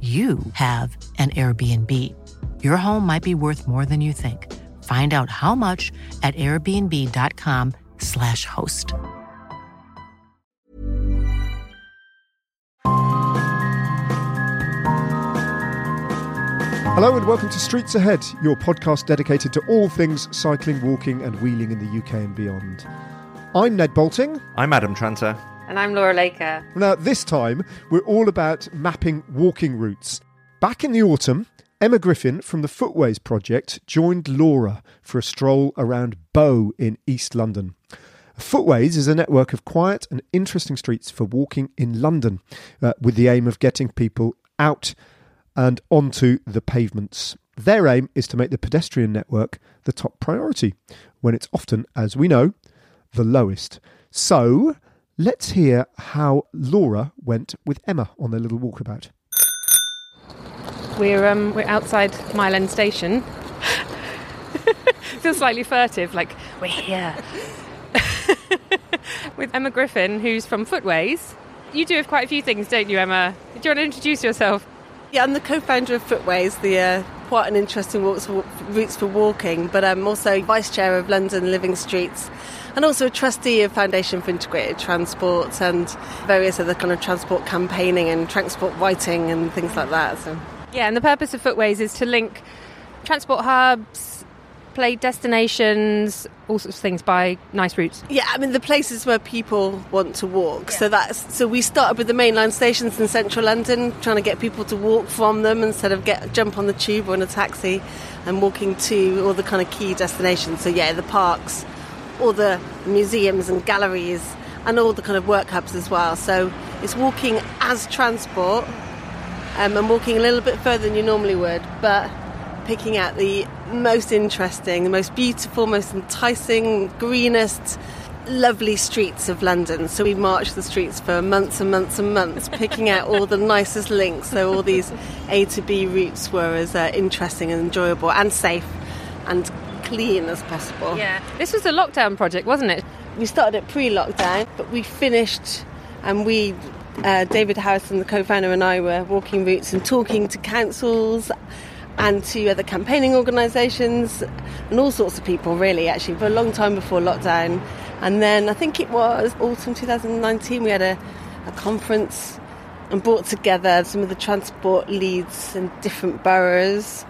you have an Airbnb. Your home might be worth more than you think. Find out how much at airbnb.com/slash host. Hello and welcome to Streets Ahead, your podcast dedicated to all things cycling, walking, and wheeling in the UK and beyond. I'm Ned Boulting. I'm Adam Tranter. And I'm Laura Laker. Now, this time, we're all about mapping walking routes. Back in the autumn, Emma Griffin from the Footways Project joined Laura for a stroll around Bow in East London. Footways is a network of quiet and interesting streets for walking in London, uh, with the aim of getting people out and onto the pavements. Their aim is to make the pedestrian network the top priority, when it's often, as we know, the lowest. So, let's hear how Laura went with Emma on their little walkabout. We're um, we're outside Mile End Station. Feels slightly furtive, like we're here. With Emma Griffin, who's from Footways. You do have quite a few things, don't you, Emma? Do you want to introduce yourself? Yeah, I'm the co-founder of Footways, the uh, quite an interesting walks for, routes for walking, but I'm also vice chair of London Living Streets and also a trustee of Foundation for Integrated Transport and various other kind of transport campaigning and transport writing and things like that. So. Yeah, and the purpose of Footways is to link transport hubs, play destinations, all sorts of things by nice routes. Yeah, I mean the places where people want to walk. Yeah. So that's so we started with the mainline stations in central London, trying to get people to walk from them instead of get jump on the tube or in a taxi, and walking to all the kind of key destinations. So yeah, the parks, all the museums and galleries, and all the kind of work hubs as well. So it's walking as transport. Um, and walking a little bit further than you normally would, but picking out the most interesting, the most beautiful, most enticing, greenest, lovely streets of London. So we marched the streets for months and months and months, picking out all the nicest links. So all these A to B routes were as uh, interesting and enjoyable and safe and clean as possible. Yeah. This was a lockdown project, wasn't it? We started it pre-lockdown, but we finished and we uh, David Harrison, the co-founder, and I were walking routes and talking to councils and to other campaigning organisations and all sorts of people, really, actually, for a long time before lockdown. And then I think it was autumn 2019, we had a, a conference and brought together some of the transport leads in different boroughs.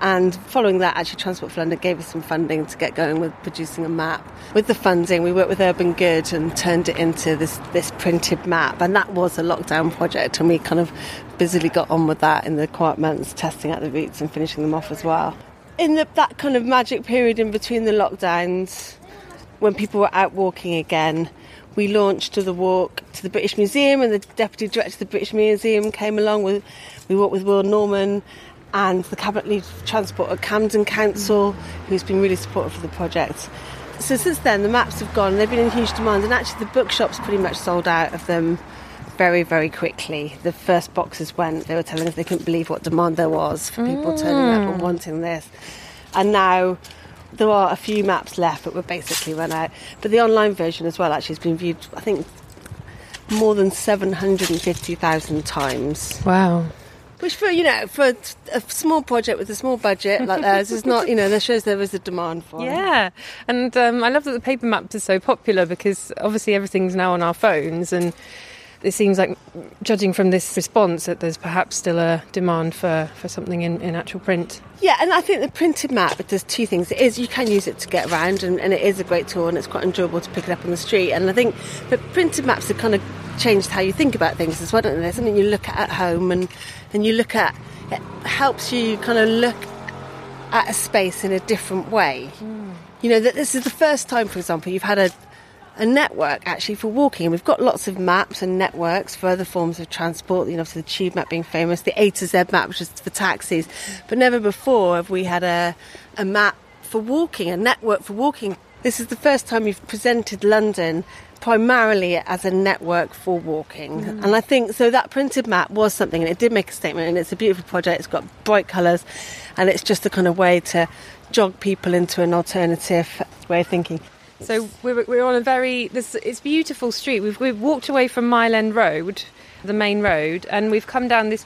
And following that, actually, Transport for London gave us some funding to get going with producing a map. With the funding, we worked with Urban Good and turned it into this, this printed map. And that was a lockdown project, and we kind of busily got on with that in the quiet months, testing out the routes and finishing them off as well. In the, that kind of magic period in between the lockdowns, when people were out walking again, we launched to the walk to the British Museum, and the deputy director of the British Museum came along. With, we walked with Will Norman and the Cabinet Lead for Transport at Camden Council, who's been really supportive of the project. So since then, the maps have gone. They've been in huge demand, and actually, the bookshops pretty much sold out of them very, very quickly. The first boxes went. They were telling us they couldn't believe what demand there was for people Mm. turning up and wanting this. And now there are a few maps left, but we're basically run out. But the online version as well actually has been viewed, I think, more than 750,000 times. Wow. Which for you know for a small project with a small budget like theirs is not you know that shows there is a demand for. it. Yeah, and um, I love that the paper maps are so popular because obviously everything's now on our phones, and it seems like, judging from this response, that there's perhaps still a demand for, for something in, in actual print. Yeah, and I think the printed map does two things. It is you can use it to get around, and, and it is a great tool, and it's quite enjoyable to pick it up on the street. And I think the printed maps have kind of changed how you think about things as well. Don't they? There's something you look at at home, and and you look at it helps you kind of look at a space in a different way. Hmm. You know that this is the first time, for example, you've had a a network actually for walking. And we've got lots of maps and networks for other forms of transport. You know, so the tube map being famous, the A to Z map, which is for taxis. But never before have we had a, a map for walking, a network for walking. This is the first time you've presented London primarily as a network for walking. Mm. And I think so that printed map was something and it did make a statement and it's a beautiful project. It's got bright colours and it's just a kind of way to jog people into an alternative way of thinking. So we're, we're on a very this it's beautiful street. We've we've walked away from Mile End Road, the main road, and we've come down this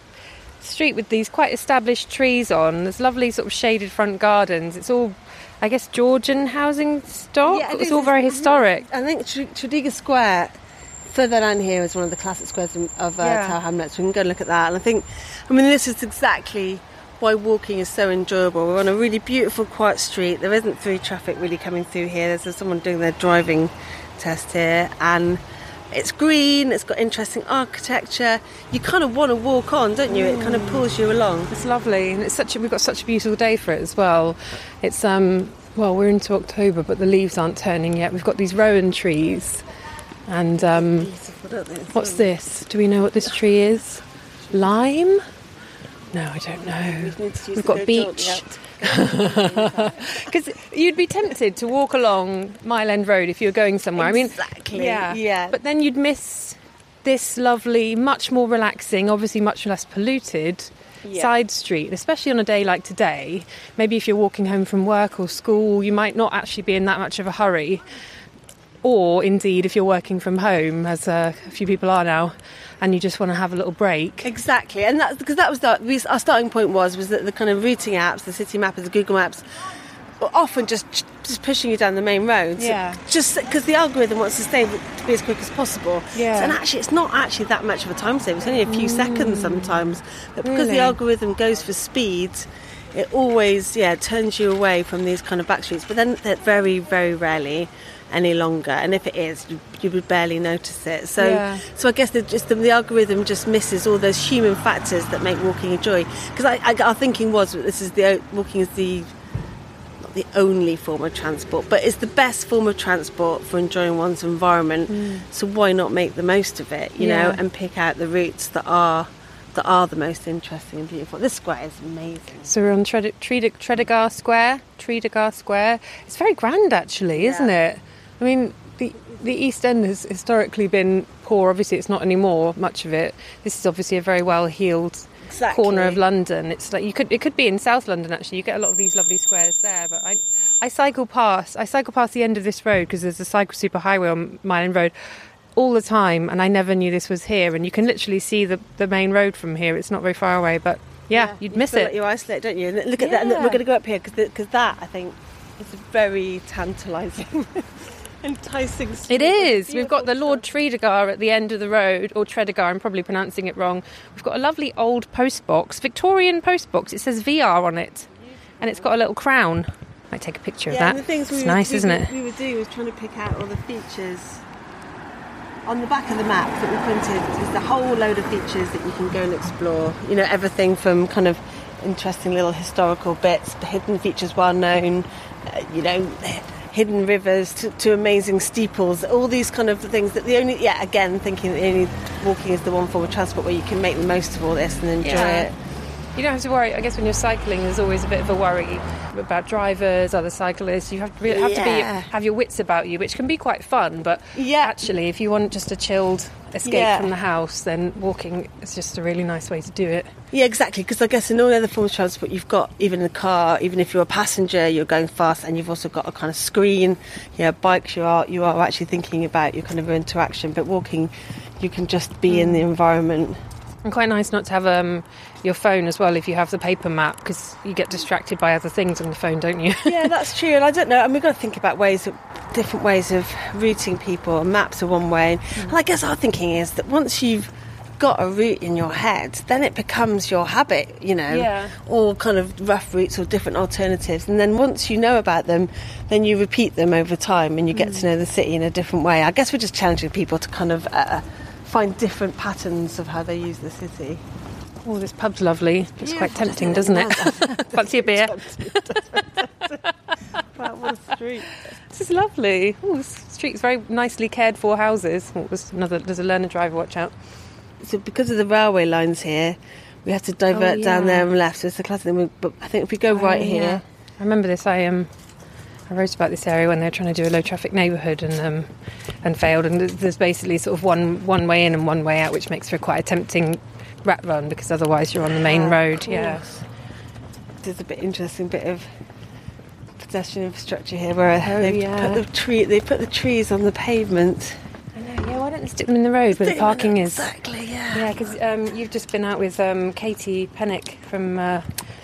street with these quite established trees on. There's lovely sort of shaded front gardens. It's all, I guess, Georgian housing stock. Yeah, it it's is. all very historic. I think Tr- Tredegar Square, further down here, is one of the classic squares of uh, Yeah. Tower Hamlets. We can go and look at that. And I think, I mean, this is exactly why walking is so enjoyable. We're on a really beautiful, quiet street. There isn't through traffic really coming through here. There's someone doing their driving test here, and it's green. It's got interesting architecture. You kind of want to walk on, don't you? It kind of pulls you along. It's lovely, and it's such a, we've got such a beautiful day for it as well. It's um well we're into October, but the leaves aren't turning yet. We've got these rowan trees, and um, Beautiful, don't they? what's this? Do we know what this tree is? Lime? No, I don't know. use We've got go beech. Because you'd be tempted to walk along Mile End Road if you were going somewhere. I mean, Exactly, yeah, yeah. But then you'd miss this lovely, much more relaxing, obviously much less polluted Yeah. side street, especially on a day like today. Maybe if you're walking home from work or school, you might not actually be in that much of a hurry. Or indeed, if you're working from home, as uh, a few people are now, and you just want to have a little break. Exactly, and that's because that was the, our starting point was was that the kind of routing apps, the city mappers, the Google Maps, were often just just pushing you down the main roads. Yeah. Just because the algorithm wants to stay to be as quick as possible. Yeah. So, and actually, it's not actually that much of a time saver. It's only a few seconds mm. sometimes. But because Really? the algorithm goes for speed. It always, yeah, turns you away from these kind of back streets. But then they're very, very rarely any longer. And if it is, you, you would barely notice it. So, Yeah. so I guess the, just the, the algorithm just misses all those human factors that make walking a joy. Because I, I, our thinking was that this is the walking is the not the only form of transport, but it's the best form of transport for enjoying one's environment. Mm. So why not make the most of it? You know, and pick out the routes that are that are the most interesting and beautiful. This square is amazing. So we're on Tred- Tred- Tredegar Square. Tredegar Square. It's very grand, actually, isn't it? I mean, the the East End has historically been poor. Obviously, it's not anymore. Much of it. This is obviously a very well heeled Exactly. corner of London. It's like you could it could be in South London actually. You get a lot of these lovely squares there. But I I cycle past I cycle past the end of this road because there's a cycle superhighway on Mile End Road. All the time, and I never knew this was here. And you can literally see the, the main road from here. It's not very far away, but yeah, you'd you miss it. Like you isolate, don't you? And look at that. And Yeah. we're going to go up here because that I think is very tantalising, enticing. street It is. We've got the Lord Tredegar at the end of the road, or Tredegar, I'm probably pronouncing it wrong. We've got a lovely old post box, Victorian post box. It says VR on it, and it's got a little crown. Might take a picture of that. and the things we it's would, nice, we isn't would, it? We would do was trying to pick out all the features on the back of the map that we printed. Is the whole load of features that you can go and explore. You know, everything from kind of interesting little historical bits, the hidden features well known. Uh, you know. Hidden rivers to, to amazing steeples, all these kind of things that the only, yeah, again, thinking that the only walking is the one form of transport where you can make the most of all this and enjoy Yeah. it. You don't have to worry. I guess when you're cycling, there's always a bit of a worry about drivers, other cyclists. You have to really have to be have your wits about you, which can be quite fun. But Yeah. actually, if you want just a chilled escape Yeah. from the house, then walking is just a really nice way to do it. Yeah, exactly. Because I guess in all other forms of transport, you've got even in a car, even if you're a passenger, you're going fast, and you've also got a kind of screen. Yeah, bikes, you are you are actually thinking about your kind of interaction. But walking, you can just be in the environment And quite nice not to have um, your phone as well if you have the paper map because you get distracted by other things on the phone, don't you? yeah, that's true. And I don't know. And we've got to think about ways, of, different ways of routing people. Maps are one way. Mm. And I guess our thinking is that once you've got a route in your head, then it becomes your habit, you know, yeah. all kind of rough routes or different alternatives. And then once you know about them, then you repeat them over time and you get mm. to know the city in a different way. I guess we're just challenging people to kind of uh, find different patterns of how they use the city. Oh, this pub's lovely. It's yeah, quite tempting, doesn't it? Fancy a beer? what a street. This is lovely. Oh, this street's very nicely cared for houses. What was another? There's a learner driver. Watch out. So because of the railway lines here, we have to divert oh, yeah. down there and left. So it's the classic. But I think if we go oh, right yeah. here, I remember this. I um, I wrote about this area when they were trying to do a low traffic neighbourhood and um, and failed. And there's basically sort of one one way in and one way out, which makes for quite a tempting rat run because otherwise you're on the main road. Yeah. There's a bit interesting bit of pedestrian infrastructure here where oh, they've yeah. put the tree they put the trees on the pavement. I know. Yeah. Why don't they stick them in the road where the parking is? Exactly. Yeah. Yeah. Because um, you've just been out with um, Katie Pennick from. Uh,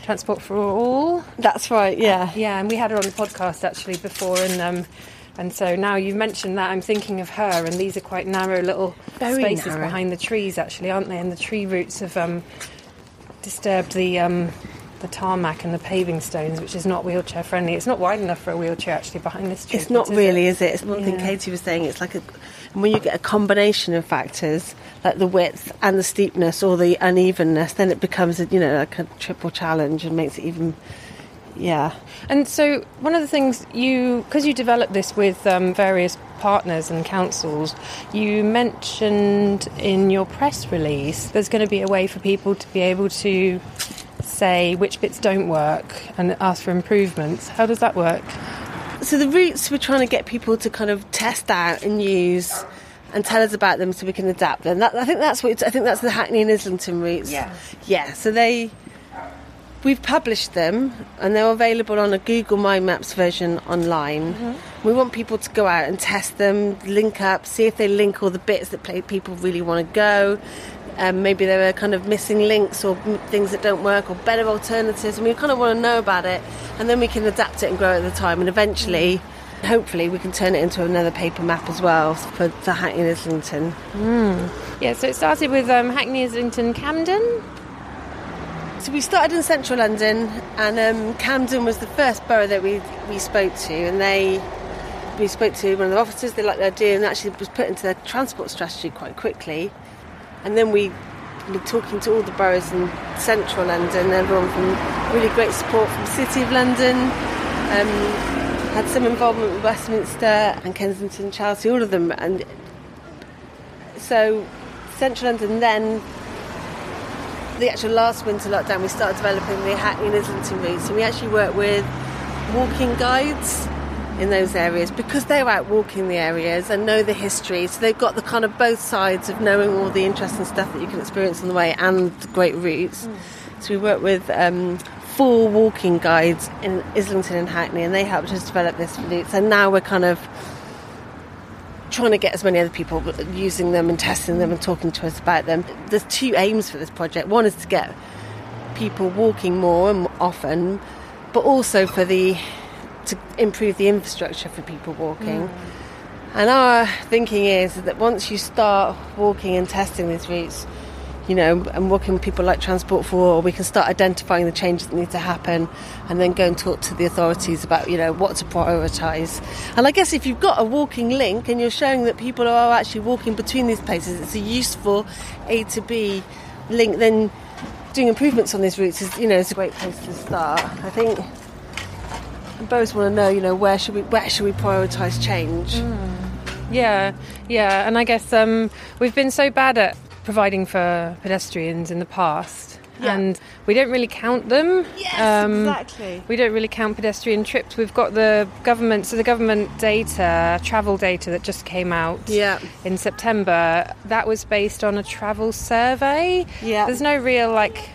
Transport for All. That's right, yeah. Uh, yeah, and we had her on the podcast actually before, and um, and so now you've mentioned that, I'm thinking of her, and these are quite narrow little Very spaces narrow. behind the trees, actually, aren't they? And the tree roots have um, disturbed the. Um, the tarmac and the paving stones, which is not wheelchair friendly. It's not wide enough for a wheelchair actually behind this street. It's not really, it? is it? It's one yeah. thing Katie was saying. It's like a when you get a combination of factors like the width and the steepness or the unevenness, then it becomes a, you know like a triple challenge and makes it even yeah. And so one of the things you because you developed this with um, various partners and councils, you mentioned in your press release there's going to be a way for people to be able to say which bits don't work and ask for improvements. How does that work? So the routes we're trying to get people to kind of test out and use and tell us about them so we can adapt them. That, I think that's what I think that's the Hackney and Islington routes. Yeah. Yeah. So they we've published them and they're available on a Google My Maps version online. Mm-hmm. We want people to go out and test them, link up, see if they link all the bits that people really want to go, um, maybe there are kind of missing links or things that don't work or better alternatives and we kind of want to know about it and then we can adapt it and grow at the time and eventually hopefully we can turn it into another paper map as well for, for Hackney Islington. Mm. Yeah, so it started with um, Hackney, Islington, Camden. So we started in central London, and um, Camden was the first borough that we, we spoke to, and they we spoke to one of the officers. They liked the idea, and actually was put into their transport strategy quite quickly. And then we were talking to all the boroughs in central London, everyone from really great support from the City of London, um, had some involvement with Westminster and Kensington, Chelsea, all of them. And so central London then the actual last winter lockdown, we started developing the Hackney and Islington routes, and we actually work with walking guides in those areas because they're out walking the areas and know the history. So they've got the kind of both sides of knowing all the interesting stuff that you can experience on the way and the great routes. Mm. So we work with um, four walking guides in Islington and Hackney, and they helped us develop this route. So now we're kind of trying to get as many other people using them and testing them and talking to us about them. There's two aims for this project. One is to get people walking more and often, but also for the to improve the infrastructure for people walking. Mm. And our thinking is that once you start walking and testing these routes, you know, and working with people like Transport for All, we can start identifying the changes that need to happen and then go and talk to the authorities about, you know, what to prioritise. And I guess if you've got a walking link and you're showing that people are actually walking between these places, it's a useful A to B link, then doing improvements on these routes is, you know, is a great place to start. I think both want to know, you know, where should we where should we prioritise change? Mm. Yeah, yeah, and I guess um, we've been so bad at providing for pedestrians in the past. Yeah. And we don't really count them. Yes, um, exactly. We don't really count pedestrian trips. We've got the government, so the government data, travel data that just came out yeah. in September. That was based on a travel survey. Yeah. There's no real like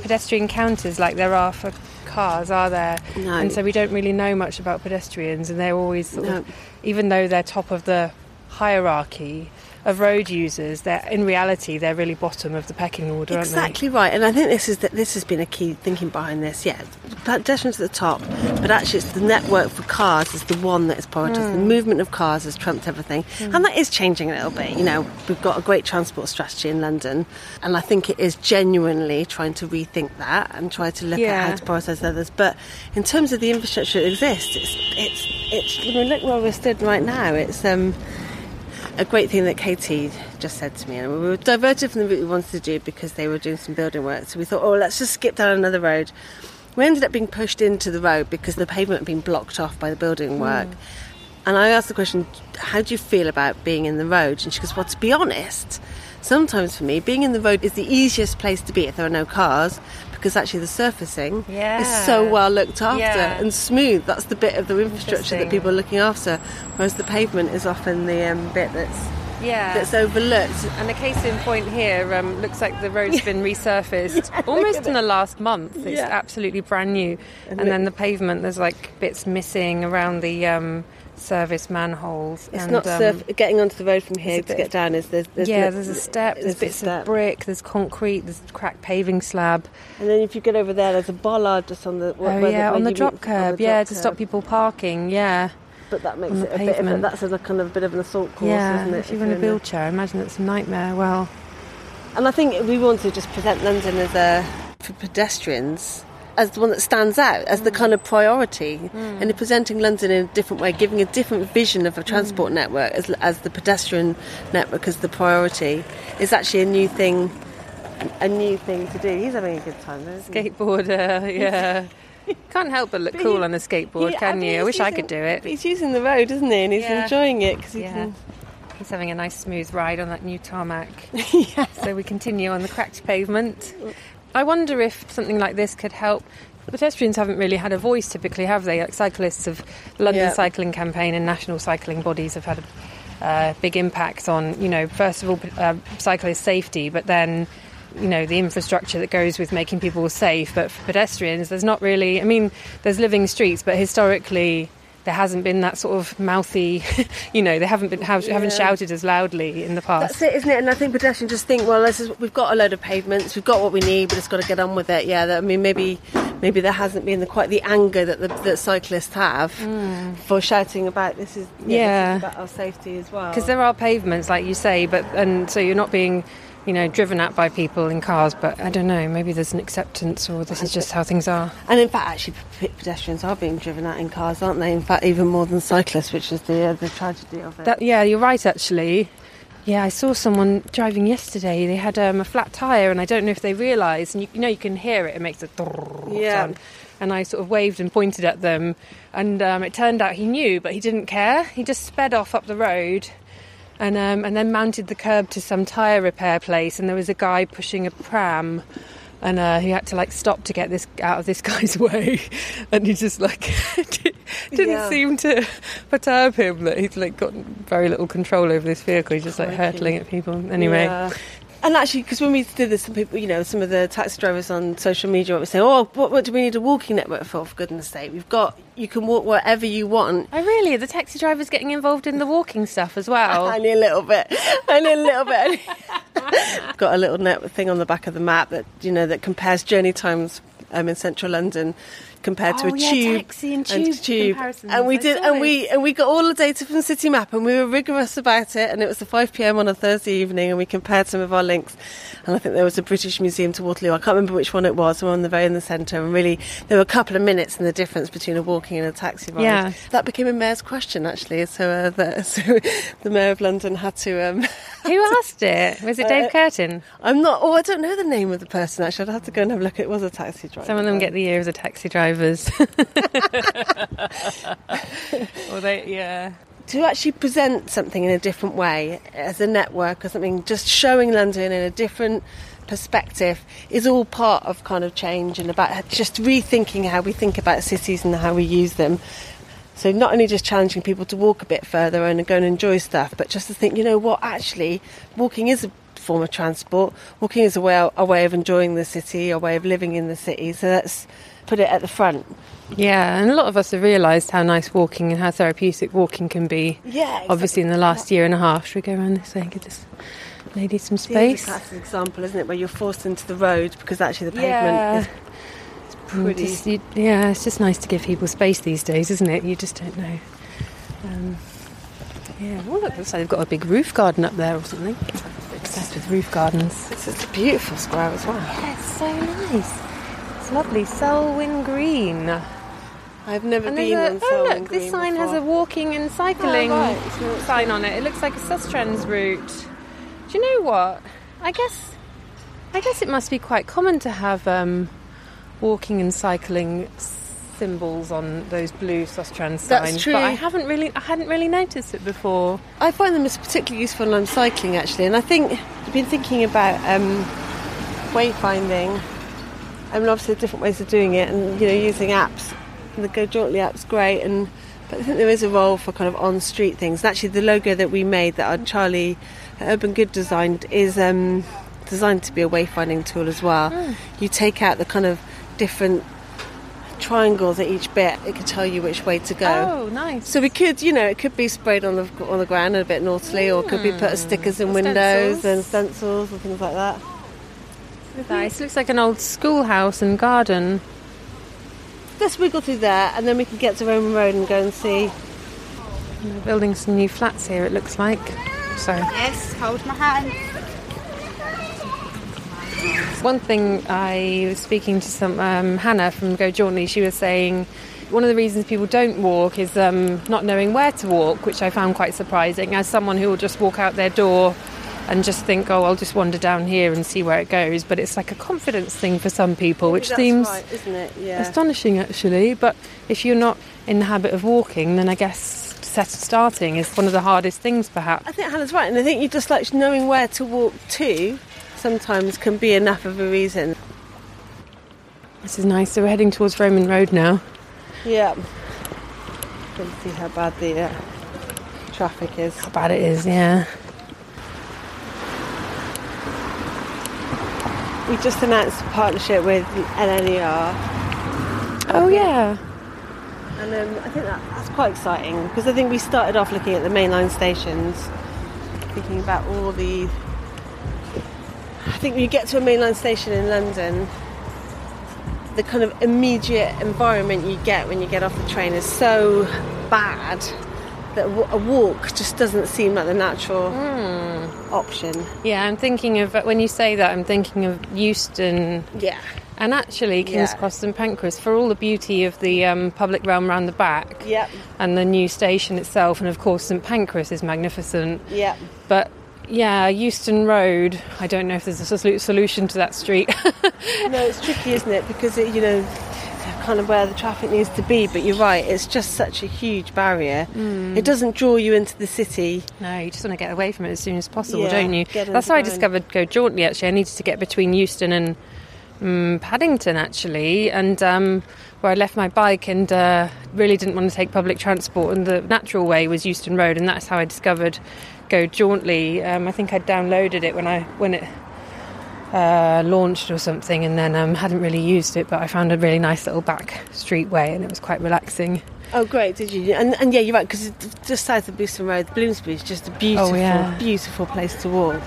pedestrian counters like there are for cars, are there? No. And so we don't really know much about pedestrians, and they're always sort no. of, even though they're top of the hierarchy, of road users, they're in reality they're really bottom of the pecking order, aren't Exactly right, and I think this is that this has been a key thinking behind this. Yeah, pedestrians at the top, but actually it's the network for cars is the one that is prioritised. The movement of cars has trumped everything, and that is changing a little bit. You know, we've got a great transport strategy in London, and I think it is genuinely trying to rethink that and try to look Yeah. at how to prioritise others. But in terms of the infrastructure that exists, it's it's it's. I mean, look where we're stood right now. It's um a great thing that Katie just said to me, and we were diverted from the route we wanted to do because they were doing some building work. So we thought, oh, let's just skip down another road. We ended up being pushed into the road because the pavement had been blocked off by the building hmm. work. And I asked the question, how do you feel about being in the road? And she goes, well, to be honest, sometimes for me, being in the road is the easiest place to be if there are no cars because actually the surfacing Yeah. is so well looked after Yeah. and smooth. That's the bit of the infrastructure that people are looking after, whereas the pavement is often the um, bit that's? Yeah. that's overlooked. and a case in point here um, looks like the road's been resurfaced almost in the last month. It's Yeah. absolutely brand new. And, then the pavement, there's like bits missing around the um, service manholes. It's and, not um, getting onto the road from here to get down. Is there's, there's yeah, no- there's a step, there's, a bits step. of brick, there's concrete, there's cracked paving slab. and then if you get over there, there's a bollard just on the Oh, where the- yeah, where on the drop meet- on the curb, yeah, drop to stop people parking, yeah. But that makes it the a bit of a, that's a kind of a bit of an assault course, yeah, isn't it? if you're in a you're in a- wheelchair, I imagine it's a nightmare. Well, And I think we want to just present London as a for pedestrians as the one that stands out as the Mm. kind of priority, and in presenting London in a different way, giving a different vision of a transport Mm. network as, as the pedestrian network as the priority is actually a new thing. A new thing to do. He's having a good time. Isn't he? skateboarder, yeah. Can't help but look But cool he- on a skateboard, He- can think you? I wish I could do it. He's using the road, isn't he? And he's Yeah. enjoying it because he Yeah. can. He's having a nice smooth ride on that new tarmac. So we continue on the cracked pavement. I wonder if something like this could help. Pedestrians haven't really had a voice typically, have they? Like cyclists of London Yeah. Cycling Campaign and national cycling bodies have had a uh, big impact on, you know, first of all, uh, cyclist safety, but then, you know, the infrastructure that goes with making people safe. But for pedestrians, there's not really, I mean, there's living streets, but historically, there hasn't been that sort of mouthy, you know, they haven't been haven't shouted as loudly in the past. That's it, isn't it? And I think pedestrians just think, well, this is we've got a load of pavements, we've got what we need, but it's got to get on with it. Yeah, that, I mean, maybe maybe there hasn't been the, quite the anger that the that cyclists have hmm. for shouting about this is yeah. Yeah. this is about our safety as well. Because there are pavements, like you say, but and so you're not being, you know, driven at by people in cars. But I don't know, maybe there's an acceptance, or this is just how things are. and in fact, actually, pedestrians are being driven at in cars, aren't they? In fact, even more than cyclists, which is the uh, the tragedy of it. That, yeah, you're right. Actually, yeah, I saw someone driving yesterday. They had um, a flat tire, and I don't know if they realised. And you, you know, you can hear it; it makes a Yeah. sound. And I sort of waved and pointed at them, and um, it turned out he knew, but he didn't care. He just sped off up the road. And, um, and then mounted the curb to some tyre repair place, and there was a guy pushing a pram, and uh, he had to like stop to get this out of this guy's way, and he just like didn't Yeah. seem to perturb him that he's like got very little control over this vehicle. He's just like Crikey. hurtling at people. Anyway, Yeah. And actually, because when we did this, some people, you know, some of the taxi drivers on social media were saying, "Oh, what, what do we need a walking network for? For goodness' sake, we've got you can walk wherever you want." oh really? The taxi driver's getting involved in the walking stuff as well. Only a little bit, only a little bit. got a little net thing on the back of the map that you know that compares journey times um, in central London compared to Oh, a yeah, tube taxi and tube comparisons. and we did and we and we got all the data from City Map and we were rigorous about it and it was the 5 p.m. on a Thursday evening and we compared some of our links and I think there was a British Museum to Waterloo I can't remember which one it was we were on the very in the centre and really there were a couple of minutes in the difference between a walking and a taxi ride Yeah. that became a mayor's question actually so, uh, the, so the mayor of London had to um, Who asked it? Was it Dave Uh, Curtin? I'm not oh I don't know the name of the person actually I'd have to go and have a look it was a taxi driver Some of them get the ear as a taxi drivers. or they, yeah. to actually present something in a different way as a network or something, just showing London in a different perspective is all part of kind of change and about just rethinking how we think about cities and how we use them. So not only just challenging people to walk a bit further and go and enjoy stuff, but just to think, you know what, actually, walking is a form of transport. Walking is a way, a way of enjoying the city, a way of living in the city. So let's put it at the front. Yeah, and a lot of us have realised how nice walking and how therapeutic walking can be. Yeah, Obviously, in the last year and a half. Should we go around this way and give this lady some space? a classic example, isn't it, where you're forced into the road because actually the Yeah. pavement is pretty. just- you- yeah, it's just nice to give people space these days, isn't it? You just don't know. Um, yeah, well, look, looks like they've got a big roof garden up there or something. Obsessed with roof gardens. It's just a beautiful square as well. Yeah, it's so nice. It's lovely. Selwyn Green. I've never And been there's on a, oh Selwyn look, Green this sign has a walking and cycling Oh, right. Sign on it. It looks like a Sustrans route. Do you know what? I guess I guess it must be quite common to have um, walking and cycling symbols on those blue Sustrans signs. That's true. But I haven't really I hadn't really noticed it before. I find them as particularly useful when I'm cycling actually, and I think I've been thinking about um, wayfinding. I mean, obviously, different ways of doing it, and you know, using apps. The Go Jauntly app's great, and but I think there is a role for kind of on-street things. And actually, the logo that we made, that our Charlie uh, Urban Good designed, is um, designed to be a wayfinding tool as well. Hmm. You take out the kind of different triangles at each bit; it can tell you which way to go. Oh, nice. So we could, you know, it could be sprayed on the on the ground a bit naughtily, or could be put as stickers in Or windows stencils. and stencils and things like that. Nice. Looks like an old schoolhouse and garden. Let's wiggle through there, and then we can get to Roman Road and go and see. They're building some new flats here. It looks like. So. Yes, hold my hand. One thing I was speaking to some um, Hannah from Go Jauntly. She was saying one of the reasons people don't walk is um, not knowing where to walk, which I found quite surprising. As someone who will just walk out their door and just think, "Oh, I'll just wander down here and see where it goes," but it's like a confidence thing for some people, which That's seems right, isn't it? Yeah. astonishing actually. But if you're not in the habit of walking, then I guess set starting is one of the hardest things, perhaps. I think Hannah's right, and I think you just like knowing where to walk to. Sometimes can be enough of a reason. This is nice. So we're heading towards Roman Road now. Yeah. Can see how bad the uh, traffic is. How bad it is, yeah. We just announced a partnership with LNER. Oh yeah. And um, I think that, that's quite exciting because I think we started off looking at the mainline stations, thinking about all the. I think when you get to a mainline station in London, the kind of immediate environment you get when you get off the train is so bad that a walk just doesn't seem like the natural option. Yeah, I'm thinking of when you say that, I'm thinking of Euston Yeah. and actually King's Yeah. Cross and Pancras for all the beauty of the um, public realm round the back Yep. and the new station itself, and of course St Pancras is magnificent. Yeah. But yeah, Euston Road, I don't know if there's a solu- solution to that street. No, it's tricky, isn't it? Because it, you know, kind of where the traffic needs to be. But you're right; it's just such a huge barrier. Hmm. It doesn't draw you into the city. no, you just want to get away from it as soon as possible, Yeah, don't you? That's how I discovered Go Jauntly. Actually, I needed to get between Euston and um, Paddington actually, and um, where I left my bike and uh, really didn't want to take public transport. And the natural way was Euston Road, and that's how I discovered Go Jauntly. Um, I think I downloaded it when I when it uh, launched or something, and then um, hadn't really used it. But I found a really nice little back street way, and it was quite relaxing. Oh, great! Did you? And, and yeah, you're right. Because just south of Euston Road, Bloomsbury is just a beautiful, Oh, yeah. beautiful place to walk.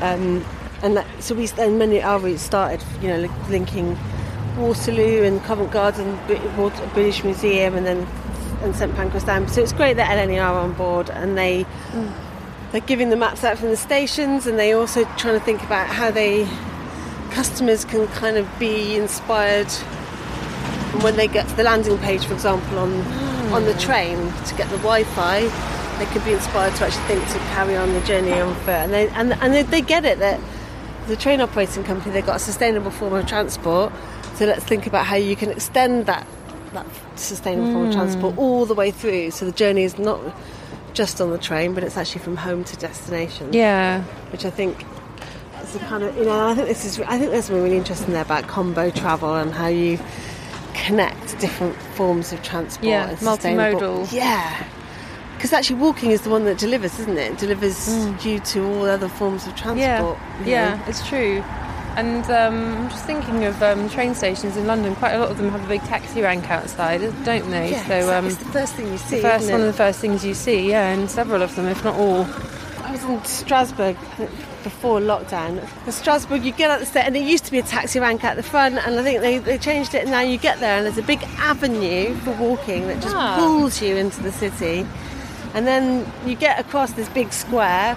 Um, and that, so we and many our routes started, you know, linking Waterloo and Covent Garden, British Museum, and then and St Pancras Dam. So it's great that LNE are on board, and they they're giving the maps out from the stations, and they also trying to think about how they customers can kind of be inspired when they get to the landing page, for example, on on the hmm. train to get the Wi-Fi, they could be inspired to actually think to carry on the journey on foot, and they and, and they, they get it that the train operating company they've got a sustainable form of transport. So let's think about how you can extend that that sustainable form of hmm. transport all the way through, so the journey is not just on the train, but it's actually from home to destination Yeah, which I think is a kind of you know I think this is I think there's something really interesting there about combo travel and how you connect different forms of transport. Yeah, multimodal. Yeah, because actually walking is the one that delivers, isn't it? It delivers mm. you to all other forms of transport. Yeah, yeah, know. it's true. And um, I'm just thinking of um, train stations in London. Quite a lot of them have a big taxi rank outside, don't they? Yeah, so um, it's the first thing you see. the first isn't one of the first things you see, yeah, and several of them, if not all. I was in Strasbourg before lockdown. In Strasbourg, you get up the stairs, and it used to be a taxi rank at the front, and I think they, they changed it, and now you get there, and there's a big avenue for walking that just Ah. pulls you into the city. And then you get across this big square,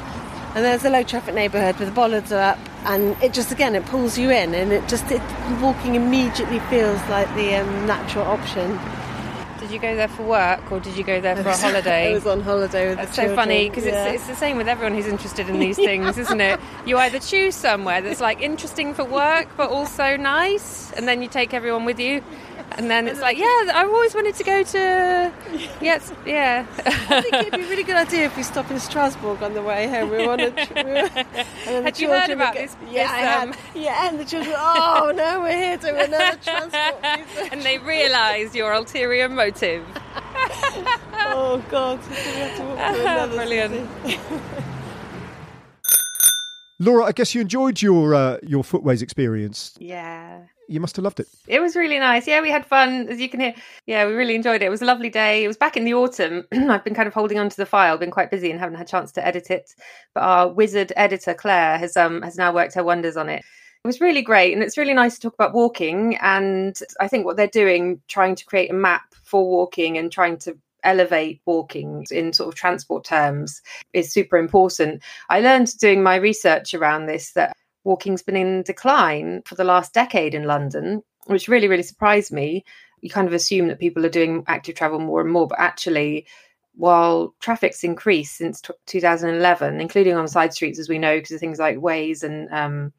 and there's a low traffic neighbourhood where the bollards are up, and it just again it pulls you in, and it just it, walking immediately feels like the um, natural option. Did you go there for work or did you go there for a holiday? I was on holiday with That's so children. funny because yeah. it's, it's the same with everyone who's interested in these things, isn't it? You either choose somewhere that's like interesting for work but also nice, and then you take everyone with you. And then it's like, yeah, I've always wanted to go to. Yes, yeah. I think it'd be a really good idea if we stop in Strasbourg on the way home. We were on a. tr- We were, and then the Had you heard about go- this- Yeah, this, um, Yeah, and the children. Oh no, we're here to another transport. and they realise your ulterior motive. Oh God, so we have to walk to another Brilliant. Laura, I guess you enjoyed your uh, your footways experience. Yeah. You must have loved it. It was really nice. Yeah, we had fun, as you can hear. Yeah, we really enjoyed it. It was a lovely day. It was back in the autumn. I've been kind of holding on to the file, been quite busy and haven't had a chance to edit it. But our wizard editor, Claire, has um has now worked her wonders on it. It was really great, and it's really nice to talk about walking. And I think what they're doing, trying to create a map for walking and trying to elevate walking in sort of transport terms, is super important. I learned doing my research around this that walking's been in decline for the last decade in London, which really, really surprised me. You kind of assume that people are doing active travel more and more, but actually, while traffic's increased since t- 2011, including on side streets, as we know, because of things like Waze and um,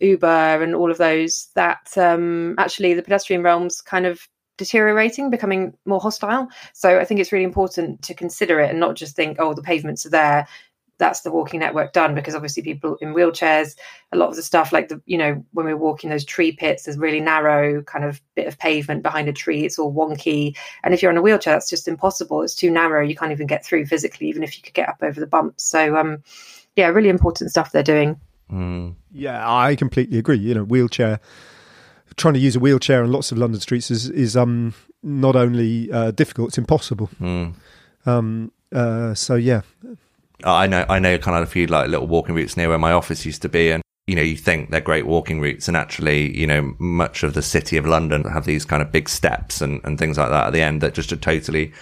Uber and all of those, that um, actually the pedestrian realm's kind of deteriorating, becoming more hostile. So I think it's really important to consider it and not just think, oh, the pavements are there. That's the walking network done because obviously people in wheelchairs, a lot of the stuff like the, you know, when we're walking those tree pits, there's really narrow kind of bit of pavement behind a tree. It's all wonky. And if you're in a wheelchair, that's just impossible. It's too narrow. You can't even get through physically, even if you could get up over the bumps. So, um, yeah, really important stuff they're doing. Yeah, I completely agree. You know, wheelchair trying to use a wheelchair on lots of London streets is is um not only uh, difficult, it's impossible. Um, uh, so yeah, I know I know kind of a few like little walking routes near where my office used to be and you know you think they're great walking routes and actually you know much of the city of London have these kind of big steps and, and things like that at the end that just are totally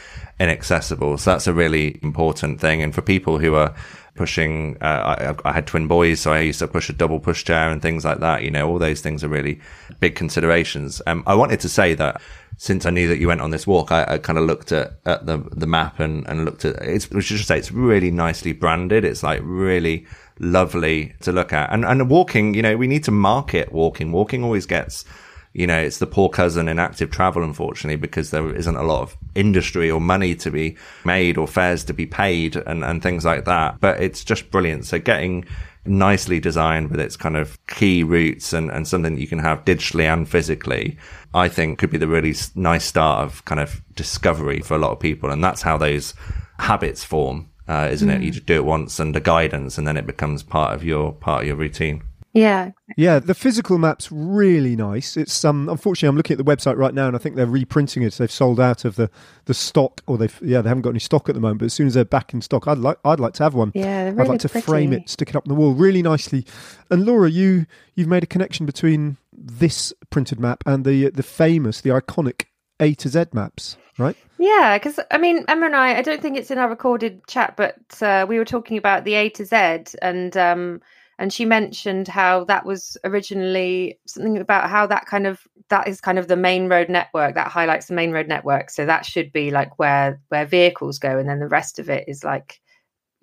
inaccessible so that's a really important thing and for people who are pushing uh, I, I had twin boys so I used to push a double pushchair and things like that you know all those things are really big considerations um, I wanted to say that since I knew that you went on this walk, I, I kind of looked at, at the the map and, and looked at it's. We should just say it's really nicely branded. It's like really lovely to look at. And and walking, you know, we need to market walking. Walking always gets, you know, it's the poor cousin in active travel, unfortunately, because there isn't a lot of industry or money to be made or fares to be paid and and things like that. But it's just brilliant. So getting nicely designed with its kind of key routes and, and something that you can have digitally and physically, I think could be the really nice start of kind of discovery for a lot of people. And that's how those habits form, uh, isn't it? You just do it once under guidance and then it becomes part of your, part of your routine. Yeah. yeah. The physical map's really nice. It's um unfortunately I'm looking at the website right now and I think they're reprinting it. They've sold out of the the stock, or they've yeah they haven't got any stock at the moment. But as soon as they're back in stock, I'd like I'd like to have one. Yeah, they're I'd like to pretty. frame it, stick it up on the wall, really nicely. And Laura, you you've made a connection between this printed map and the the famous, the iconic A to Z maps, right? Yeah, because I mean, Emma and I, I don't think it's in our recorded chat, but uh, we were talking about the A to Z, and um, and she mentioned how that was originally something about how that kind of that is kind of the main road network that highlights the main road network. So that should be like where where vehicles go, and then the rest of it is like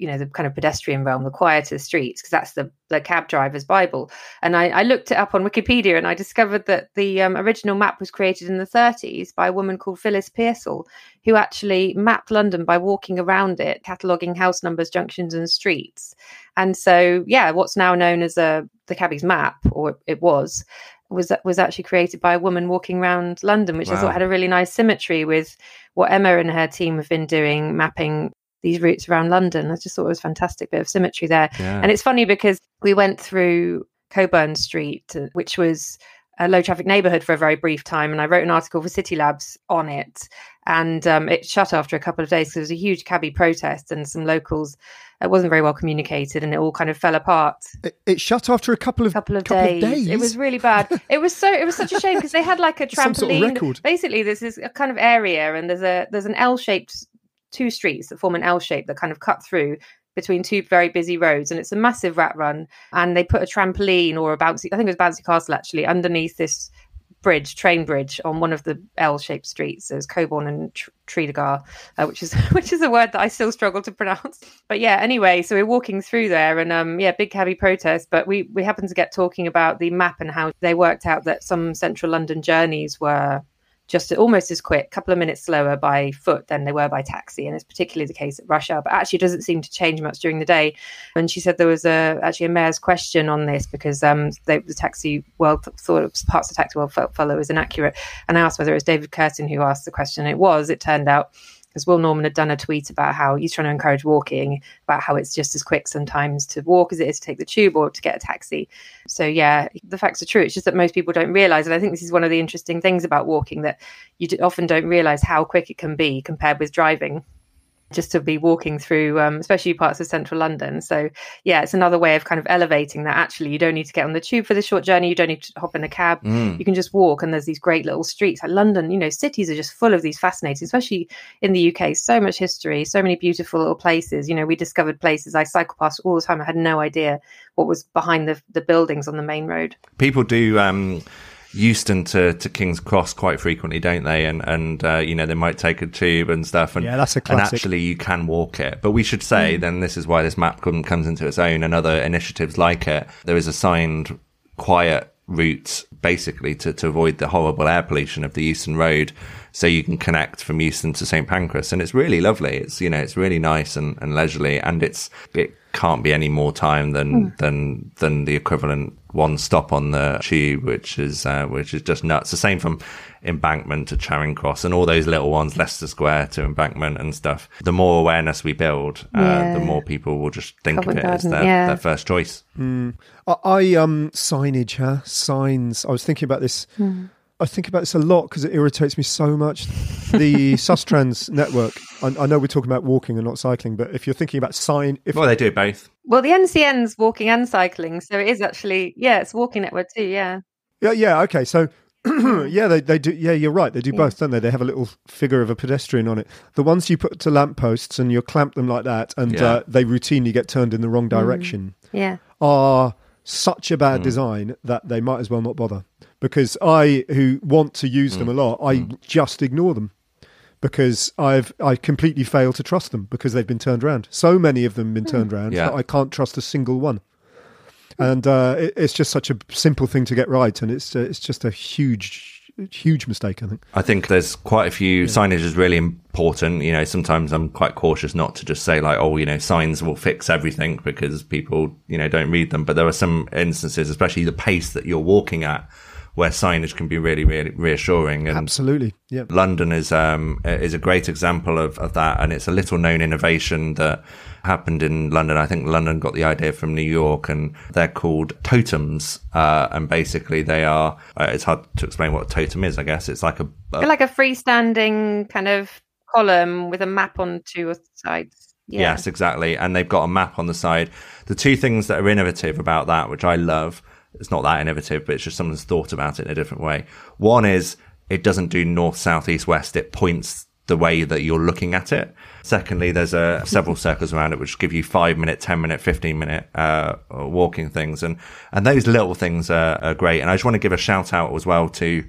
you know the kind of pedestrian realm, the quieter streets, because that's the the cab driver's bible. And I, I looked it up on Wikipedia, and I discovered that the um, original map was created in the 30s by a woman called Phyllis Pearsall, who actually mapped London by walking around it, cataloguing house numbers, junctions, and streets. And so, yeah, what's now known as a the cabbie's map, or it was, was was actually created by a woman walking around London, which I thought had a really nice symmetry with what Emma and her team have been doing, mapping these routes around London. I just thought it was a fantastic bit of symmetry there. Yeah. And it's funny because we went through Coborn Street, uh, which was a low traffic neighborhood for a very brief time. And I wrote an article for CityLabs on it. And um, it shut after a couple of days because there was a huge cabbie protest and some locals. It wasn't very well communicated and it all kind of fell apart. It, it shut after a couple of couple of couple days. Of days. It was really bad. It was so it was such a shame because they had like a Some sort of trampoline. record. Basically, there's this kind of area and there's a there's an L shaped two streets that form an L shape that kind of cut through between two very busy roads and it's a massive rat run and they put a trampoline or a bouncy I think it was bouncy castle actually underneath this bridge train bridge on one of the L-shaped streets. There's Coborn and Tr- Tredegar uh, which is which is a word that I still struggle to pronounce. But yeah anyway so we're walking through there and um yeah big heavy protest but we we happened to get talking about the map and how they worked out that some central London journeys were just almost as quick, a couple of minutes slower by foot than they were by taxi. And it's particularly the case at rush hour, but actually doesn't seem to change much during the day. And she said there was a actually a mayor's question on this because um, they, the taxi world thought it was, parts of the taxi world felt, it was inaccurate. And I asked whether it was David Kurten who asked the question. It was. It turned out because Will Norman had done a tweet about how he's trying to encourage walking, about how it's just as quick sometimes to walk as it is to take the tube or to get a taxi. So yeah, the facts are true. It's just that most people don't realize, and I think this is one of the interesting things about walking that you often don't realize how quick it can be compared with driving. Just to be walking through, um, especially parts of central London. So, yeah, it's another way of kind of elevating that. Actually, you don't need to get on the tube for the short journey. You don't need to hop in a cab. Mm. You can just walk, and there's these great little streets like London. You know, cities are just full of these fascinating, especially in the UK. So much history, so many beautiful little places. You know, we discovered places I cycle past all the time. I had no idea what was behind the the buildings on the main road. People do um, Euston to, to King's Cross quite frequently, don't they? And and uh, you know they might take a tube and stuff. And Yeah, that's a classic. and actually you can walk it. But we should say then this is why this map comes into its own, and other initiatives like it. There is a signed quiet route basically to, to avoid the horrible air pollution of the Euston Road. So you can connect from Euston to St Pancras, and it's really lovely. It's you know it's really nice and, and leisurely, and it's it can't be any more time than than than the equivalent one stop on the tube, which is uh, which is just nuts. The same from Embankment to Charing Cross, and all those little ones, Leicester Square to Embankment and stuff. The more awareness we build, uh, Yeah. the more people will just think Covent of it as their, yeah. their first choice. I, I um signage, huh? Signs. I was thinking about this. Hmm. I think about this a lot because it irritates me so much. The Sustrans network. I, I know we're talking about walking and not cycling, but if you're thinking about sign, if Well, they do both. Well, the NCN's walking and cycling, so it is actually yeah, it's walking network too. Yeah, yeah, yeah, okay, so. yeah, they, they do. Yeah, you're right. They do both, don't they? They have a little figure of a pedestrian on it. The ones you put to lampposts and you clamp them like that, and Yeah. uh, they routinely get turned in the wrong direction. yeah. are such a Mm. bad design that they might as well not bother. Because I, who want to use Mm. them a lot, I just ignore them because I've I completely fail to trust them because they've been turned around. So many of them have been turned around Yeah. that I can't trust a single one. And uh, it, it's just such a simple thing to get right, and it's uh, it's just a huge, huge mistake. I think. I think there's quite a few signage is really important. You know, sometimes I'm quite cautious not to just say like, oh, you know, signs will fix everything because people, you know, don't read them. But there are some instances, especially the pace that you're walking at, where signage can be really, really reassuring. And Absolutely, yeah. London is um is a great example of, of that, and it's a little known innovation that happened in London. I think London got the idea from New York, and they're called totems. Uh, and basically, they are. Uh, it's hard to explain what a totem is. I guess it's like a, a like a freestanding kind of column with a map on two sides. Yeah. Yes, exactly. And they've got a map on the side. The two things that are innovative about that, which I love, it's not that innovative, but it's just someone's thought about it in a different way. One is it doesn't do north, south, east, west. It points the way that you're looking at it. Secondly, there's a several circles around it, which give you five minute, 10 minute, 15 minute, uh, walking things. And, and those little things are, are great. And I just want to give a shout out as well to,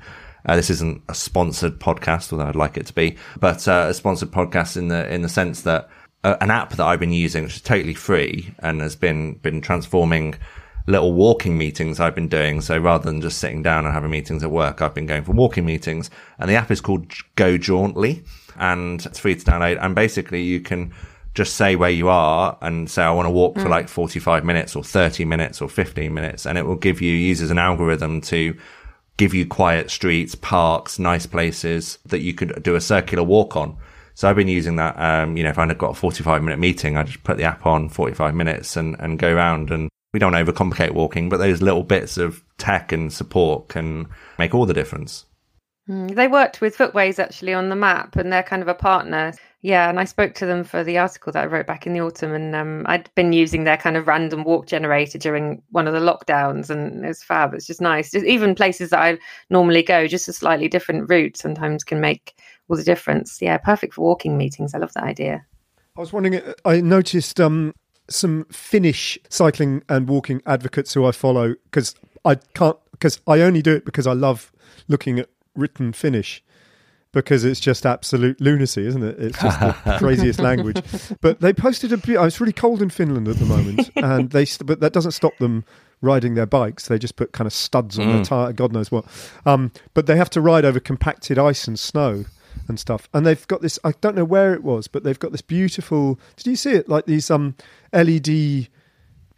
uh, this isn't a sponsored podcast, although I'd like it to be, but uh, a sponsored podcast in the in the sense that uh, an app that I've been using, which is totally free and has been been transforming little walking meetings I've been doing. So rather than just sitting down and having meetings at work, I've been going for walking meetings. And the app is called Go Jauntly, and it's free to download. And basically, you can just say where you are and say, I want to walk for like 45 minutes or 30 minutes or 15 minutes. And it will give you, uses an algorithm to give you quiet streets, parks, nice places that you could do a circular walk on. So I've been using that. Um, you know, if I've got a 45 minute meeting, I just put the app on 45 minutes and, and go around and we don't overcomplicate walking, but those little bits of tech and support can make all the difference. Mm, they worked with Footways actually on the map, and they're kind of a partner. Yeah, and I spoke to them for the article that I wrote back in the autumn, and um, I'd been using their kind of random walk generator during one of the lockdowns, and it was fab. It's just nice. Just even places that I normally go, just a slightly different route, sometimes can make all the difference. Yeah, perfect for walking meetings. I love that idea. I was wondering. Uh, I noticed um, some Finnish cycling and walking advocates who I follow because I can't because I only do it because I love looking at written Finnish because it's just absolute lunacy, isn't it? It's just the craziest language. But they posted a. Oh, it's really cold in Finland at the moment, and they. But that doesn't stop them riding their bikes. They just put kind of studs on mm. their tire. God knows what. Um, but they have to ride over compacted ice and snow and stuff. And they've got this. I don't know where it was, but they've got this beautiful. Did you see it? Like these um LED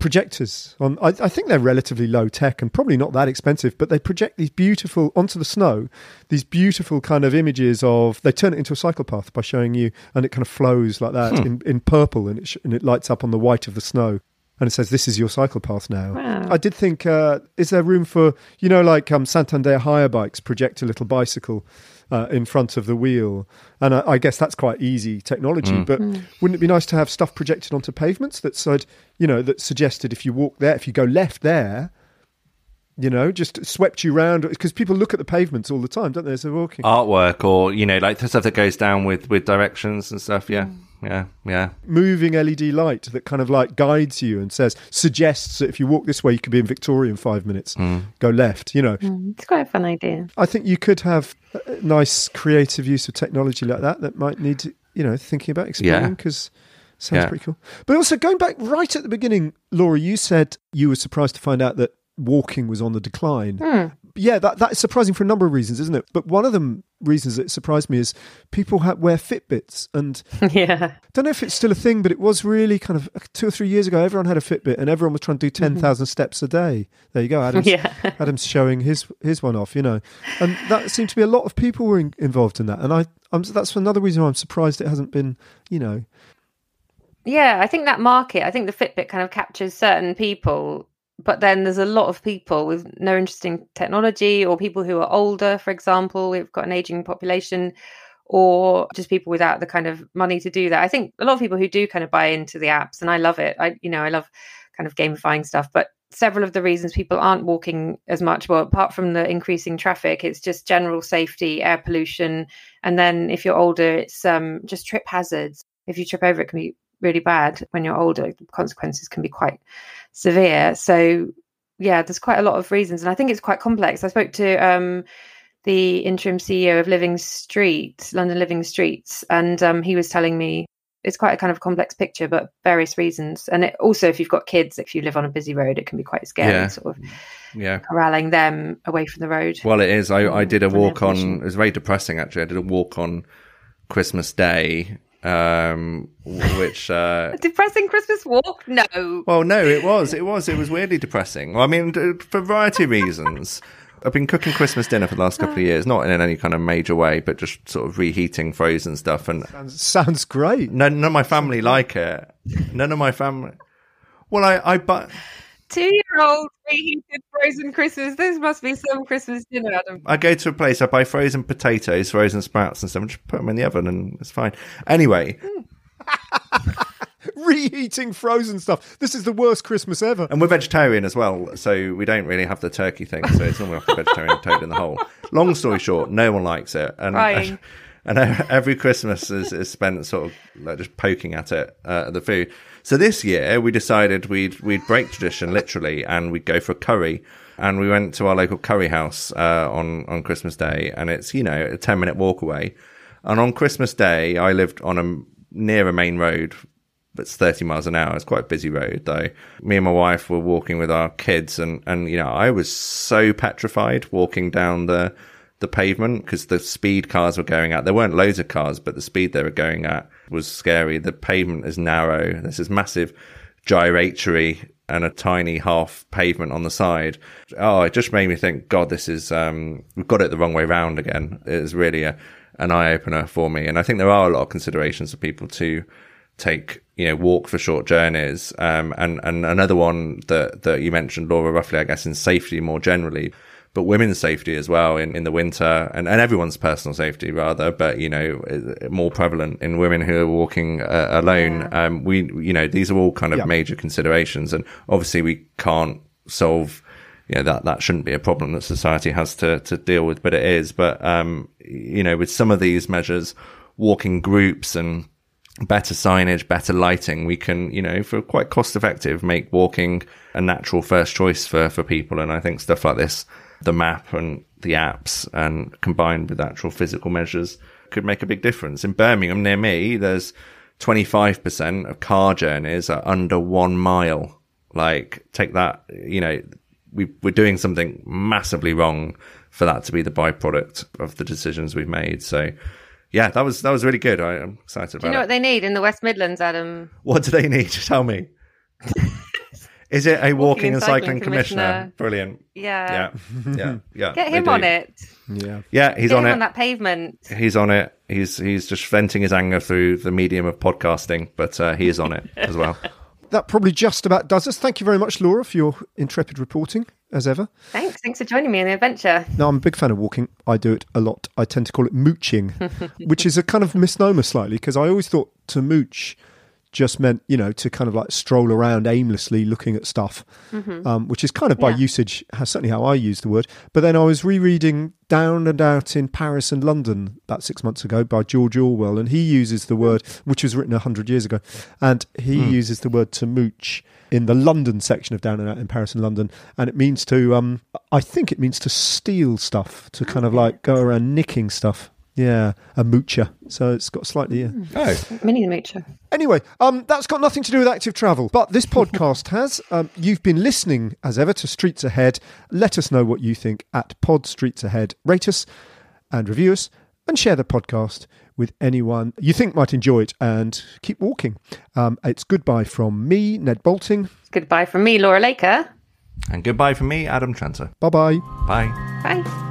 projectors on I, I, think they're relatively low tech and probably not that expensive but they project these beautiful onto the snow these beautiful kind of images of they turn it into a cycle path by showing you and it kind of flows like that hmm. in, in purple and it, sh- and it lights up on the white of the snow and it says this is your cycle path now. Wow. I did think, uh, is there room for you know, like um, Santander hire bikes project a little bicycle uh, in front of the wheel, and I, I, guess that's quite easy technology. Mm. But mm. wouldn't it be nice to have stuff projected onto pavements that said, you know, that suggested if you walk there, if you go left there, you know, just swept you around because people look at the pavements all the time, don't they, as they're walking? Artwork or you know, like the stuff that goes down with with directions and stuff. Yeah. Mm yeah, yeah. Moving LED light that kind of like guides you and says, suggests that if you walk this way, you could be in Victoria in five minutes. Mm. Go left, you know. Mm, it's quite a fun idea. I think you could have a nice creative use of technology like that that might need, you know, thinking about exploring because. Yeah. Sounds yeah. pretty cool. But also going back right at the beginning, Laura, you said you were surprised to find out that walking was on the decline. Mm. Yeah, that that is surprising for a number of reasons, isn't it? But one of them reasons that surprised me is people ha- wear Fitbits, and yeah, I don't know if it's still a thing, but it was really kind of two or three years ago. Everyone had a Fitbit, and everyone was trying to do ten mm-hmm. steps a day. There you go, Adam's, yeah. Adam's showing his his one off, you know, and that seemed to be a lot of people were in, involved in that, and I, I'm, that's another reason why I'm surprised it hasn't been, you know. Yeah, I think that market, I think the Fitbit kind of captures certain people but then there's a lot of people with no interest in technology or people who are older for example we've got an aging population or just people without the kind of money to do that. I think a lot of people who do kind of buy into the apps and i love it. I you know i love kind of gamifying stuff but several of the reasons people aren't walking as much well apart from the increasing traffic it's just general safety air pollution and then if you're older it's um, just trip hazards. If you trip over it can be really bad. When you're older the consequences can be quite severe. So yeah, there's quite a lot of reasons, and I think it's quite complex. I spoke to um, the interim CEO of Living Street, London Living Streets, and um, he was telling me it's quite a kind of complex picture, but various reasons. And it, also, if you've got kids, if you live on a busy road, it can be quite scary, yeah. sort of yeah. corralling them away from the road. Well, it is. I, I did a walk on. It was very depressing, actually. I did a walk on Christmas Day um, which uh, depressing Christmas walk. No. Well, no, it was. It was. It was weirdly depressing. Well, I mean, for a variety of reasons. I've been cooking Christmas dinner for the last couple of years, not in any kind of major way, but just sort of reheating frozen stuff. And sounds, sounds great. No, none of my family like it. None of my family. Well, I, I but two-year-old reheated frozen Christmas. This must be some Christmas dinner, Adam. I go to a place, I buy frozen potatoes, frozen sprouts, and stuff, and just put them in the oven, and it's fine. Anyway. reheating frozen stuff. This is the worst Christmas ever. And we're vegetarian as well, so we don't really have the turkey thing. So it's almost like a vegetarian toad in the hole. Long story short, no one likes it, and Right. and every Christmas is, is spent sort of like just poking at it, uh, the food. So this year we decided we'd we'd break tradition literally, and we'd go for a curry. And we went to our local curry house uh, on on Christmas Day, and it's you know a ten minute walk away. And on Christmas Day, I lived on a near a main road that's 30 miles an hour. It's quite a busy road though. Me and my wife were walking with our kids and, and, you know, I was so petrified walking down the, the pavement because the speed cars were going at. There weren't loads of cars, but the speed they were going at was scary. The pavement is narrow. There's this massive gyratory and a tiny half pavement on the side. Oh, it just made me think, God, this is, um, we've got it the wrong way round again. It was really a, an eye opener for me. And I think there are a lot of considerations for people to take, you know, walk for short journeys. Um, and, and another one that, that you mentioned, Laura, roughly, I guess, in safety more generally but women's safety as well in, in the winter and, and everyone's personal safety rather, but you know, more prevalent in women who are walking uh, alone. Yeah. Um, we, you know, these are all kind of yeah. major considerations and obviously we can't solve, you know, that, that shouldn't be a problem that society has to, to deal with, but it is. But, um, you know, with some of these measures, walking groups and, better signage, better lighting, we can, you know, for quite cost effective, make walking a natural first choice for, for people. And I think stuff like this the map and the apps and combined with actual physical measures could make a big difference. In Birmingham, near me, there's 25% of car journeys are under one mile. Like, take that, you know, we, we're doing something massively wrong for that to be the byproduct of the decisions we've made. So, yeah, that was that was really good. I, am excited about. Do you know it. what they need in the West Midlands, Adam? What do they need? Tell me. Is it a walking, walking and cycling, cycling commissioner? commissioner? Brilliant. Yeah. Yeah. Yeah. Yeah. Get him on it. Yeah. Yeah, he's Get on it. on that pavement. He's on it. He's he's just venting his anger through the medium of podcasting, but uh, he is on it as well. That probably just about does us. Thank you very much, Laura, for your intrepid reporting, as ever. Thanks. Thanks for joining me on the adventure. No, I'm a big fan of walking. I do it a lot. I tend to call it mooching, which is a kind of misnomer slightly because I always thought to mooch just meant you know to kind of like stroll around aimlessly looking at stuff mm-hmm. um, which is kind of by yeah. usage certainly how i use the word but then i was rereading down and out in paris and london about six months ago by george orwell and he uses the word which was written 100 years ago and he mm. uses the word to mooch in the london section of down and out in paris and london and it means to um, i think it means to steal stuff to kind of like go around nicking stuff yeah, a moocher. So it's got slightly. Uh... Oh, mini moocher. Anyway, um, that's got nothing to do with active travel, but this podcast has. Um, you've been listening, as ever, to Streets Ahead. Let us know what you think at Pod Streets Ahead. Rate us and review us, and share the podcast with anyone you think might enjoy it. And keep walking. Um, it's goodbye from me, Ned Boulting. Goodbye from me, Laura Laker. And goodbye from me, Adam Tranter. Bye-bye. Bye. Bye.